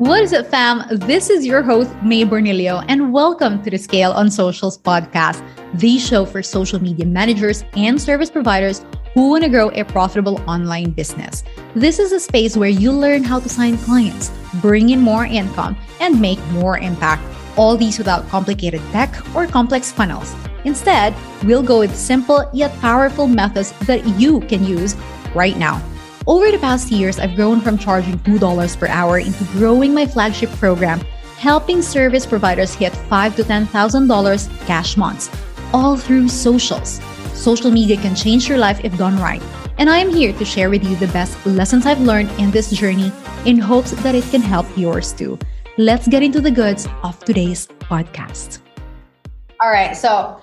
What is up, fam? This is your host, Mae Bornilio, and welcome to the Scale on Socials podcast, the show for social media managers and service providers who want to grow a profitable online business. This is a space where you learn how to sign clients, bring in more income, and make more impact. All these without complicated tech or complex funnels. Instead, we'll go with simple yet powerful methods that you can use right now. Over the past years, I've grown from charging $2 per hour into growing my flagship program, helping service providers hit 5 to $10,000 cash months, all through socials. Social media can change your life if done right. And I am here to share with you the best lessons I've learned in this journey in hopes that it can help yours too. Let's get into the goods of today's podcast. All right. So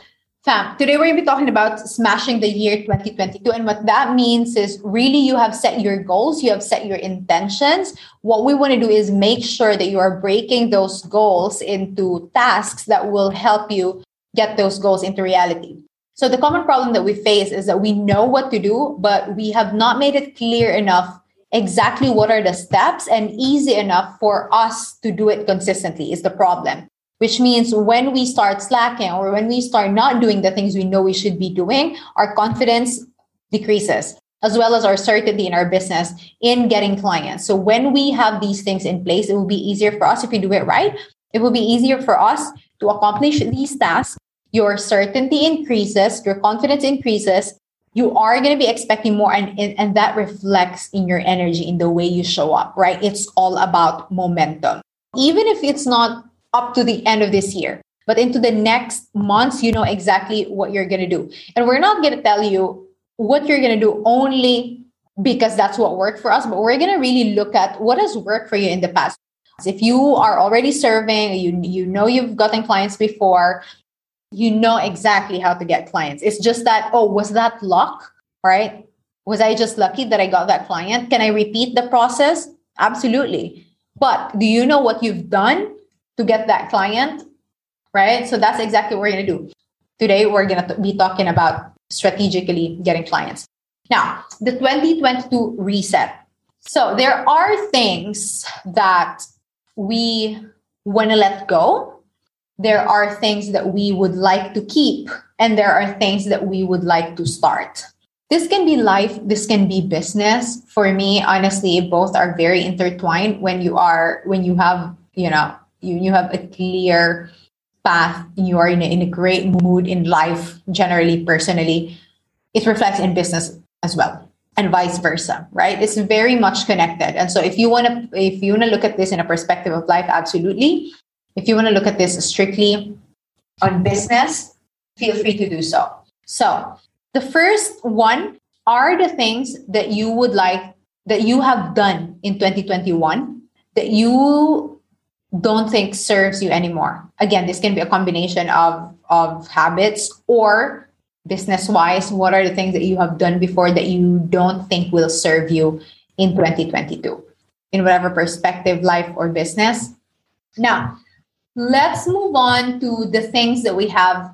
Fam, today we're going to be talking about smashing the year 2022. And what that means is really you have set your goals, you have set your intentions. What we want to do is make sure that you are breaking those goals into tasks that will help you get those goals into reality. So the common problem that we face is that we know what to do, but we have not made it clear enough exactly what are the steps and easy enough for us to do it consistently is the problem which means when we start slacking or when we start not doing the things we know we should be doing, our confidence decreases, as well as our certainty in our business in getting clients. So when we have these things in place, it will be easier for us if we do it right. It will be easier for us to accomplish these tasks. Your certainty increases, your confidence increases. You are going to be expecting more, and, and that reflects in your energy, in the way you show up, right? It's all about momentum. Even if it's not up to the end of this year. But into the next months, you know exactly what you're going to do. And we're not going to tell you what you're going to do only because that's what worked for us, but we're going to really look at what has worked for you in the past. If you are already serving, you, you know you've gotten clients before, you know exactly how to get clients. It's just that, oh, was that luck? Right? Was I just lucky that I got that client? Can I repeat the process? Absolutely. But do you know what you've done to get that client, right? So that's exactly what we're going to do. Today, we're going to be talking about strategically getting clients. Now, the 2022 reset. So there are things that we want to let go. There are things that we would like to keep, and there are things that we would like to start. This can be life, this can be business. For me, honestly, both are very intertwined when you are when you have, you know, you you have a clear path. You are in a, in a great mood in life generally personally. It reflects in business as well and vice versa right? It's very much connected. And so if you want to if you want to look at this in a perspective of life absolutely. If you want to look at this strictly on business feel free to do so. So the first one are the things that you would like that you have done in 2021 that you don't think serves you anymore. Again, this can be a combination of of habits or business wise what are the things that you have done before that you don't think will serve you in 2022 in whatever perspective life or business. Now let's move on to the things that we have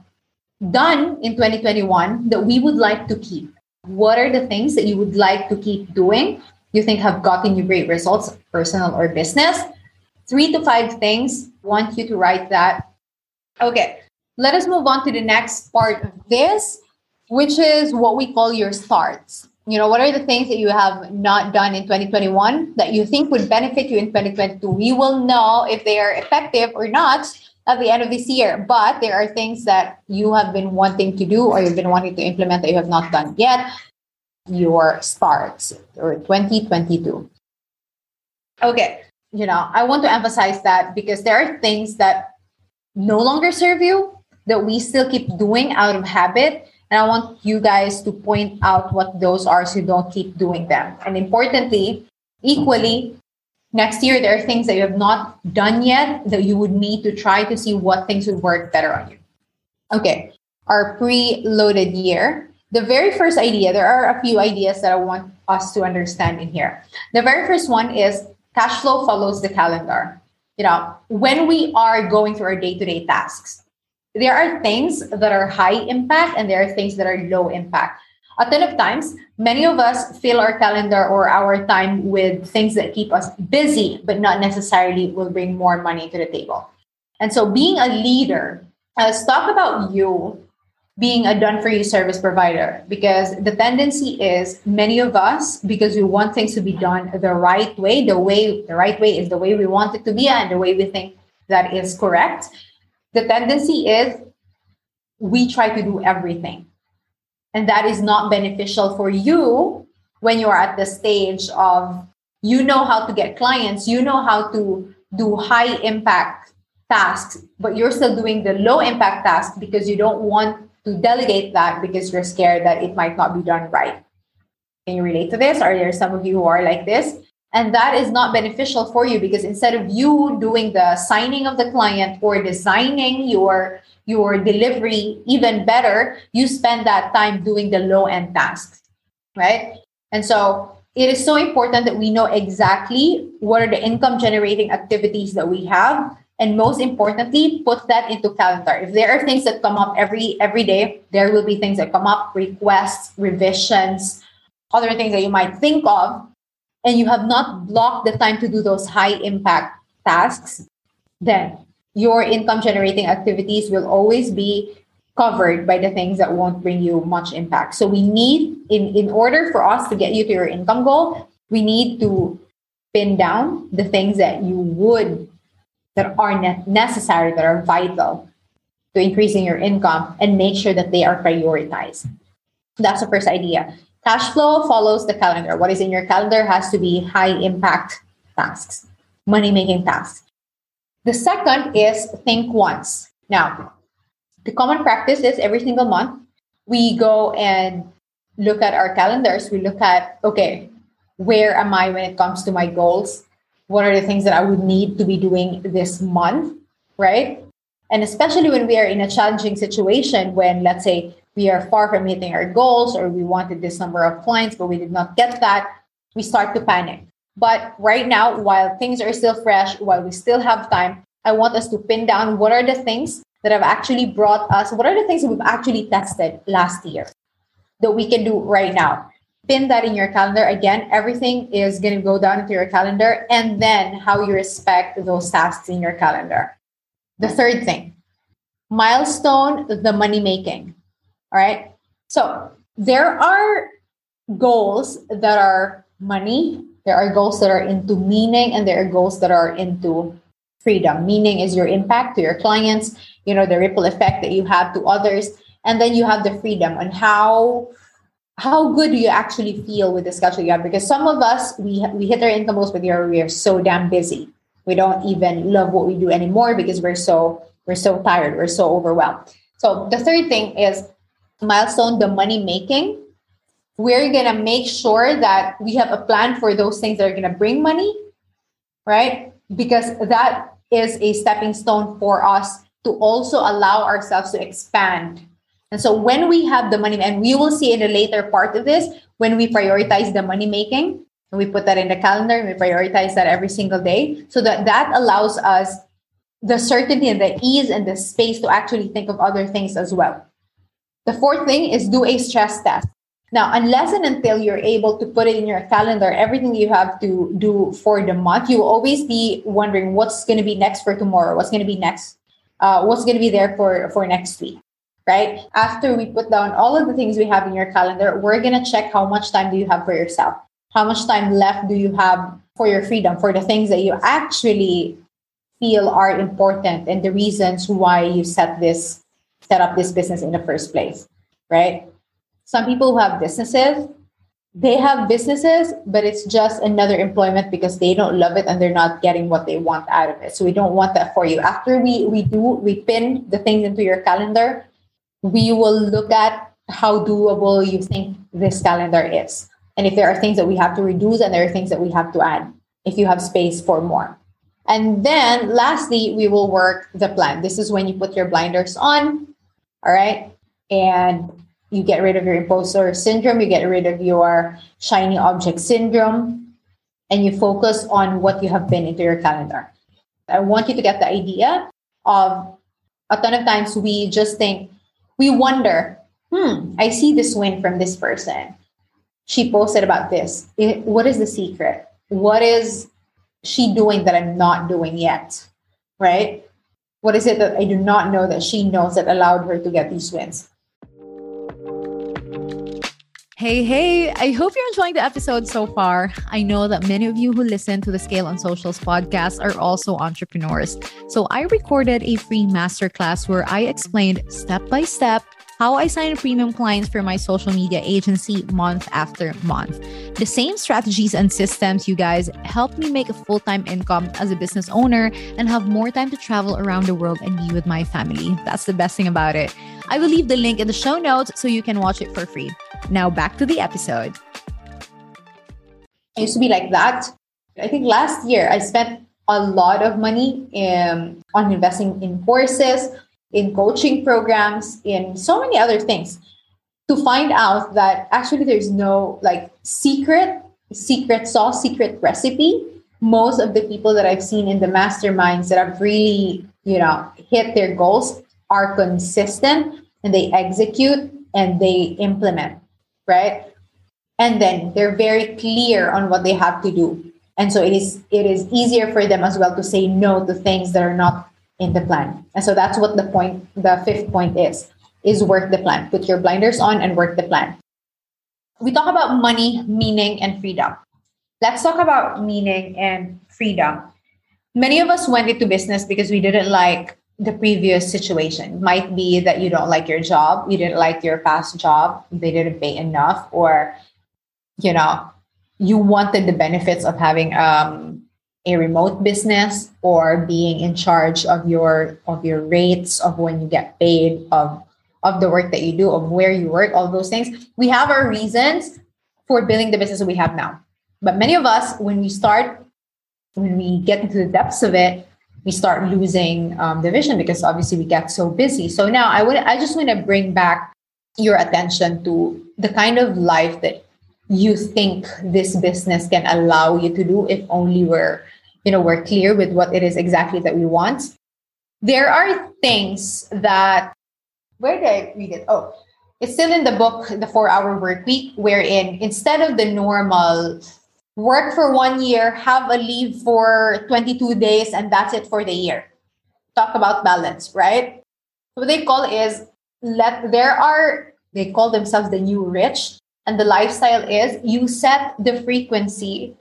done in 2021 that we would like to keep. What are the things that you would like to keep doing you think have gotten you great results personal or business three to five things. Want you to write that. Okay, let us move on to the next part of this, which is what we call your starts. You know, what are the things that you have not done in 2021 that you think would benefit you in 2022? We will know if they are effective or not at the end of this year. But there are things that you have been wanting to do or you've been wanting to implement that you have not done yet. Your starts or 2022. Okay you know, I want to emphasize that because there are things that no longer serve you that we still keep doing out of habit. And I want you guys to point out what those are so you don't keep doing them. And importantly, equally, next year, there are things that you have not done yet that you would need to try to see what things would work better on you. Okay, our pre-loaded year. The very first idea, there are a few ideas that I want us to understand in here. The very first one is cash flow follows the calendar. You know, when we are going through our day to day tasks, there are things that are high impact and there are things that are low impact. A ton of times, many of us fill our calendar or our time with things that keep us busy, but not necessarily will bring more money to the table. And so, being a leader, uh, let's talk about you being a done for you service provider. Because the tendency is many of us because we want things to be done the right way the way the right way is the way we want it to be and the way we think that is correct. The tendency is we try to do everything. And that is not beneficial for you when you are at the stage of you know how to get clients you know how to do high impact tasks but you're still doing the low impact tasks because you don't want to delegate that because you're scared that it might not be done right. Can you relate to this? Are there some of you who are like this? And that is not beneficial for you because instead of you doing the signing of the client or designing your your delivery even better, you spend that time doing the low end tasks, right? And so it is so important that we know exactly what are the income generating activities that we have and most importantly put that into calendar. If there are things that come up every every day there will be things that come up requests revisions other things that you might think of and you have not blocked the time to do those high impact tasks then your income generating activities will always be covered by the things that won't bring you much impact. So we need in in order for us to get you to your income goal we need to pin down the things that you would that are necessary, that are vital to increasing your income and make sure that they are prioritized. That's the first idea. Cash flow follows the calendar. What is in your calendar has to be high impact tasks, money making tasks. The second is think once. Now, the common practice is every single month we go and look at our calendars. We look at, okay, where am I when it comes to my goals? What are the things that I would need to be doing this month, right? And especially when we are in a challenging situation, when let's say we are far from hitting our goals or we wanted this number of clients, but we did not get that, we start to panic. But right now, while things are still fresh, while we still have time, I want us to pin down what are the things that have actually brought us, what are the things that we've actually tested last year that we can do right now pin that in your calendar. Again, everything is going to go down into your calendar and then how you respect those tasks in your calendar. The third thing, milestone the money making. All right. So there are goals that are money, there are goals that are into meaning, and there are goals that are into freedom. Meaning is your impact to your clients, you know, the ripple effect that you have to others. And then you have the freedom and how how good do you actually feel with the schedule you have? Because some of us, we, we hit our income goals, but we are, we are so damn busy. We don't even love what we do anymore because we're so we're so tired. We're so overwhelmed. So the third thing is milestone the money making. We're gonna make sure that we have a plan for those things that are gonna bring money, right? Because that is a stepping stone for us to also allow ourselves to expand and so when we have the money, and we will see in the later part of this, when we prioritize the money making, and we put that in the calendar, and we prioritize that every single day, so that that allows us the certainty and the ease and the space to actually think of other things as well. The fourth thing is do a stress test. Now, unless and until you're able to put it in your calendar, everything you have to do for the month, you will always be wondering what's going to be next for tomorrow, what's going to be next, uh, what's going to be there for for next week right? After we put down all of the things we have in your calendar, we're going to check how much time do you have for yourself? How much time left do you have for your freedom, for the things that you actually feel are important and the reasons why you set this set up this business in the first place, right? Some people who have businesses, they have businesses, but it's just another employment because they don't love it and they're not getting what they want out of it. So we don't want that for you. After we we do we pin the things into your calendar, we will look at how doable you think this calendar is. And if there are things that we have to reduce and there are things that we have to add, if you have space for more. And then lastly, we will work the plan. This is when you put your blinders on, all right? And you get rid of your imposter syndrome, you get rid of your shiny object syndrome, and you focus on what you have been into your calendar. I want you to get the idea of a ton of times we just think, we wonder hmm, I see this win from this person. She posted about this. It, what is the secret? What is she doing that I'm not doing yet? Right? What is it that I do not know that she knows that allowed her to get these wins? Hey, hey, I hope you're enjoying the episode so far. I know that many of you who listen to the Scale on Socials podcast are also entrepreneurs. So I recorded a free masterclass where I explained step by step how I sign premium clients for my social media agency month after month. The same strategies and systems, you guys, helped me make a full time income as a business owner and have more time to travel around the world and be with my family. That's the best thing about it. I will leave the link in the show notes so you can watch it for free. Now back to the episode. I used to be like that. I think last year I spent a lot of money in, on investing in courses, in coaching programs, in so many other things to find out that actually there's no like secret, secret sauce, secret recipe. Most of the people that I've seen in the masterminds that have really, you know, hit their goals are consistent and they execute and they implement right? And then they're very clear on what they have to do. And so it is it is easier for them as well to say no to things that are not in the plan. And so that's what the point, the fifth point is, is work the plan. Put your blinders on and work the plan. We talk about money, meaning, and freedom. Let's talk about meaning and freedom. Many of us went into business because we didn't like the previous situation. Might be that you don't like your job, you didn't like your past job, they didn't pay enough, or you know, you wanted the benefits of having um, a remote business or being in charge of your of your rates of when you get paid of of the work that you do of where you work all those things we have our reasons for building the business we have now but many of us when we start when we get into the depths of it we start losing um, the vision because obviously we get so busy. So now I would I just want to bring back your attention to the kind of life that you think this business can allow you to do if only we're you know we're clear with what it is exactly that we want. There are things that where did I read it? Oh, it's still in the book, The Four Hour Work Week, wherein instead of the normal work for one year, have a leave for 22 days, and that's it for the year. Talk about balance, right? What they call is let there are they call themselves the new rich, and the lifestyle is you set the frequency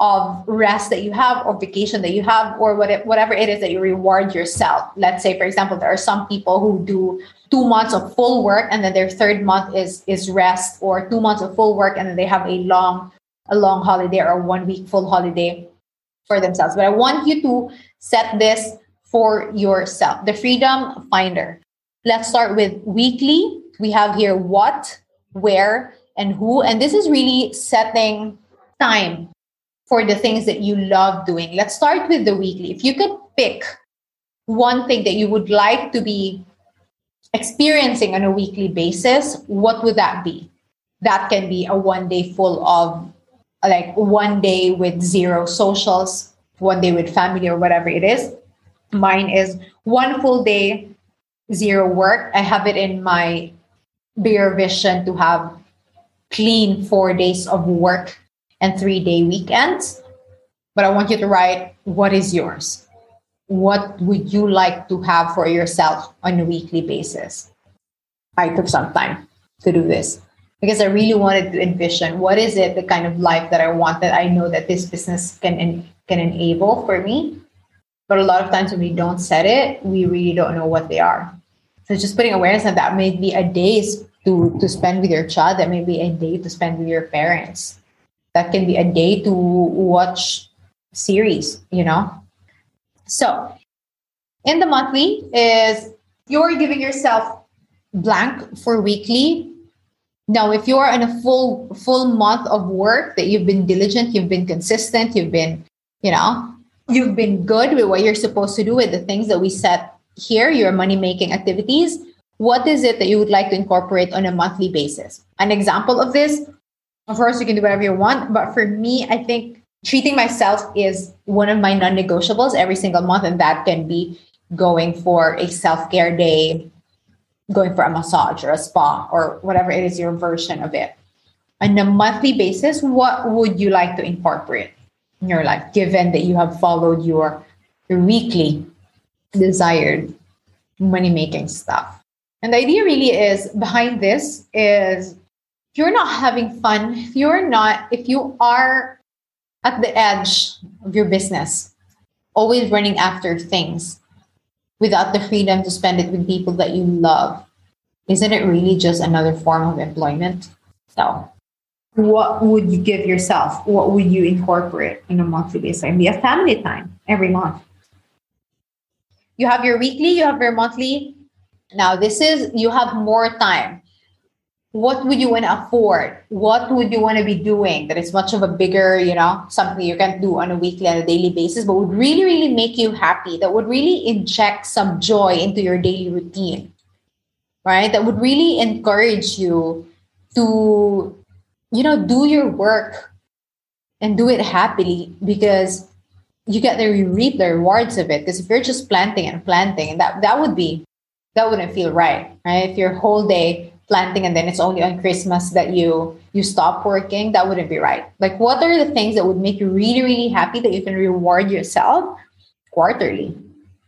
of rest that you have or vacation that you have or whatever it is that you reward yourself. Let's say, for example, there are some people who do two months of full work and then their third month is is rest or two months of full work and then they have a long a long holiday or one week full holiday for themselves. But I want you to set this for yourself. The Freedom Finder. Let's start with weekly. We have here what, where, and who. And this is really setting time for the things that you love doing. Let's start with the weekly. If you could pick one thing that you would like to be experiencing on a weekly basis, what would that be? That can be a one day full of like one day with zero socials, one day with family or whatever it is. Mine is one full day, zero work. I have it in my bigger vision to have clean four days of work and three day weekends. But I want you to write what is yours? What would you like to have for yourself on a weekly basis? I took some time to do this because I really wanted to envision what is it the kind of life that I want that I know that this business can en- can enable for me. But a lot of times when we don't set it, we really don't know what they are. So just putting awareness on that may be a day to to spend with your child, that may be a day to spend with your parents. That can be a day to watch series, you know. So in the monthly is you're giving yourself blank for weekly now, if you're in a full full month of work that you've been diligent, you've been consistent, you've been, you know, you've been good with what you're supposed to do with the things that we set here, your money making activities, what is it that you would like to incorporate on a monthly basis? An example of this, of course, you can do whatever you want, but for me, I think treating myself is one of my non negotiables every single month, and that can be going for a self care day, going for a massage or a spa or whatever it is your version of it. On a monthly basis, what would you like to incorporate in your life, given that you have followed your, weekly desired money making stuff? And the idea really is behind this is if you're not having fun, if you're not, if you are at the edge of your business, always running after things without the freedom to spend it with people that you love, isn't it really just another form of employment? So, what would you give yourself? What would you incorporate in a monthly basis? And be a family time every month. You have your weekly, you have your monthly. Now, this is you have more time what would you want to afford? What would you want to be doing that is much of a bigger, you know, something you can do on a weekly and a daily basis, but would really, really make you happy, that would really inject some joy into your daily routine, right? That would really encourage you to, you know, do your work and do it happily because you get the you reap the rewards of it. Because if you're just planting and planting, that that would be that wouldn't feel right, right? If your whole day planting and then it's only on Christmas that you you stop working, that wouldn't be right. Like what are the things that would make you really, really happy that you can reward yourself quarterly?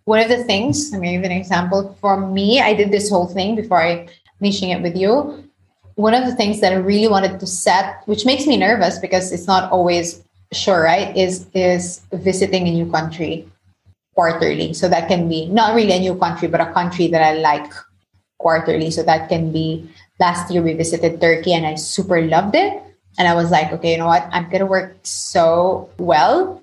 One of the things, I'm gonna give an example. For me, I did this whole thing before I finishing it with you. One of the things that I really wanted to set, which makes me nervous because it's not always sure, right? Is is visiting a new country quarterly. So that can be not really a new country, but a country that I like quarterly. So that can be last year we visited Turkey and I super loved it. And I was like, okay, you know what? I'm gonna work so well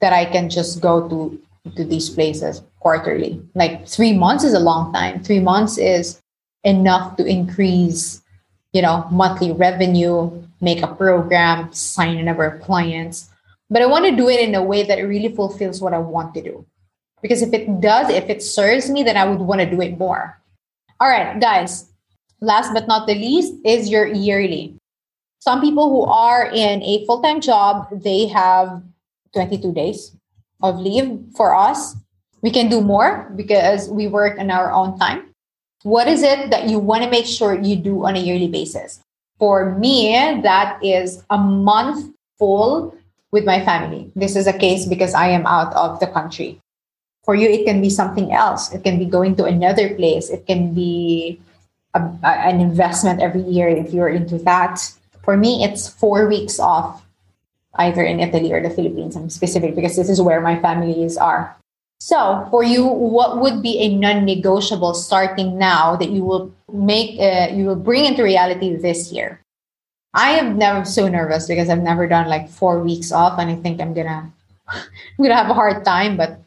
that I can just go to to these places quarterly. Like three months is a long time. Three months is enough to increase, you know, monthly revenue, make a program, sign a number of clients. But I want to do it in a way that it really fulfills what I want to do. Because if it does, if it serves me, then I would want to do it more. All right, guys. Last but not the least is your yearly. Some people who are in a full time job, they have 22 days of leave. For us, we can do more because we work in our own time. What is it that you want to make sure you do on a yearly basis? For me, that is a month full with my family. This is a case because I am out of the country. For you, it can be something else. It can be going to another place. It can be a, a, an investment every year if you're into that. For me, it's four weeks off, either in Italy or the Philippines. I'm specific because this is where my families are. So, for you, what would be a non-negotiable starting now that you will make, uh, you will bring into reality this year? I am never so nervous because I've never done like four weeks off, and I think I'm gonna, I'm gonna have a hard time. But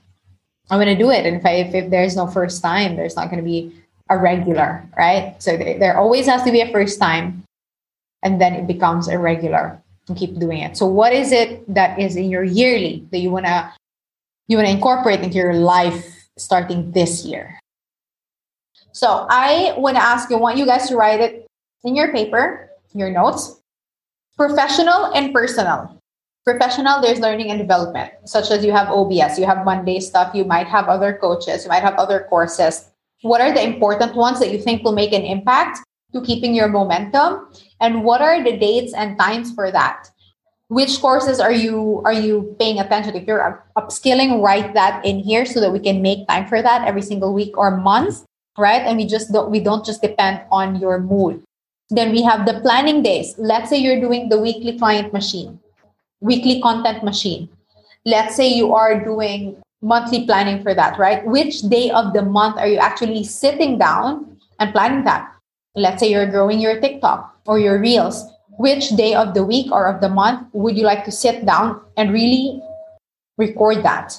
I'm going to do it. And if, I, if, if there's no first time, there's not going to be a regular, right? So there always has to be a first time and then it becomes a regular and keep doing it. So what is it that is in your yearly that you want to you want to incorporate into your life starting this year? So I want to ask you, I want you guys to write it in your paper, your notes, professional and personal professional there's learning and development such as you have obs you have monday stuff you might have other coaches you might have other courses. What are the important ones that you think will make an impact to keeping your momentum? And what are the dates and times for that? Which courses are you are you paying attention if you're upskilling write that in here so that we can make time for that every single week or month right? And we just don't we don't just depend on your mood. Then we have the planning days. Let's say you're doing the weekly client machine weekly content machine. Let's say you are doing monthly planning for that, right? Which day of the month are you actually sitting down and planning that? Let's say you're growing your TikTok or your Reels. Which day of the week or of the month would you like to sit down and really record that?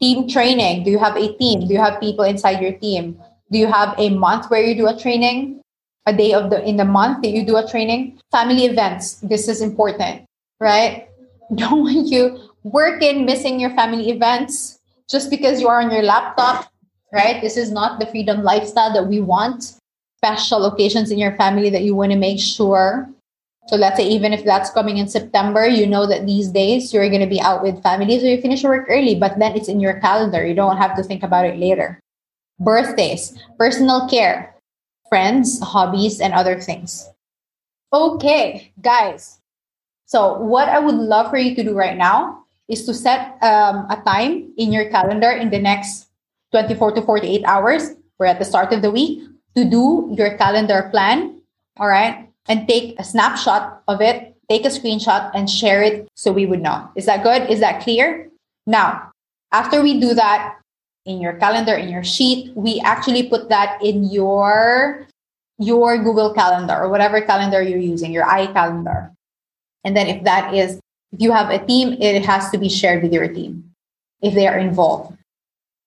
Team training. Do you have a team? Do you have people inside your team? Do you have a month where you do a training? A day of the in the month that you do a training? Family events. This is important, right? don't want you working, missing your family events just because you are on your laptop, right? This is not the freedom lifestyle that we want. Special occasions in your family that you want to make sure. So let's say even if that's coming in September, you know that these days you're going to be out with family, so you finish work early, but then it's in your calendar. You don't have to think about it later. Birthdays, personal care, friends, hobbies, and other things. Okay, guys. So, what I would love for you to do right now is to set um, a time in your calendar in the next 24 to 48 hours. We're at the start of the week to do your calendar plan. All right. And take a snapshot of it, take a screenshot and share it so we would know. Is that good? Is that clear? Now, after we do that in your calendar, in your sheet, we actually put that in your your Google Calendar or whatever calendar you're using, your iCalendar. And then if that is, if you have a team, it has to be shared with your team if they are involved.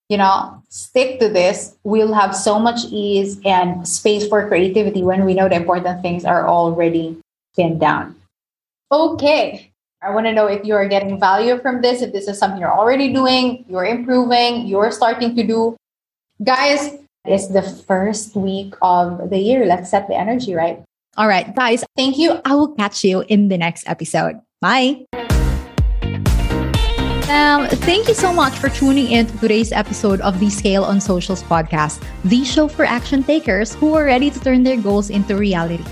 You know, stick to this. We'll have so much ease and space for creativity when we know the important things are already pinned down. Okay. I want to know if you are getting value from this, if this is something you're already doing, you're improving, you're starting to do. Guys, it's the first week of the year. Let's set the energy right. All right, guys, thank you. I will catch you in the next episode. Bye. Um, thank you so much for tuning in to today's episode of the Scale on Socials podcast, the show for action takers who are ready to turn their goals into reality.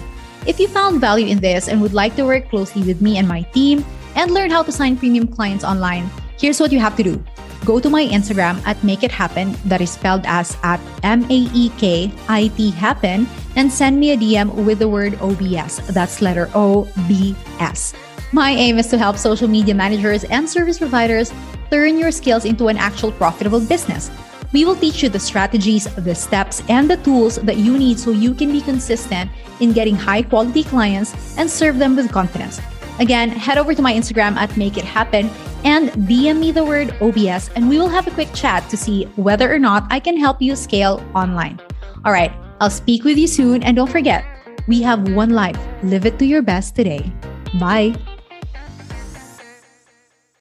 If you found value in this and would like to work closely with me and my team and learn how to sign premium clients online, here's what you have to do go to my Instagram at Make It Happen, that is spelled as at M A E K I T Happen, and send me a DM with the word OBS. That's letter O B S. My aim is to help social media managers and service providers turn your skills into an actual profitable business. We will teach you the strategies, the steps, and the tools that you need so you can be consistent in getting high quality clients and serve them with confidence. Again, head over to my Instagram at Make It Happen and DM me the word OBS, and we will have a quick chat to see whether or not I can help you scale online. All right, I'll speak with you soon, and don't forget, we have one life. Live it to your best today. Bye.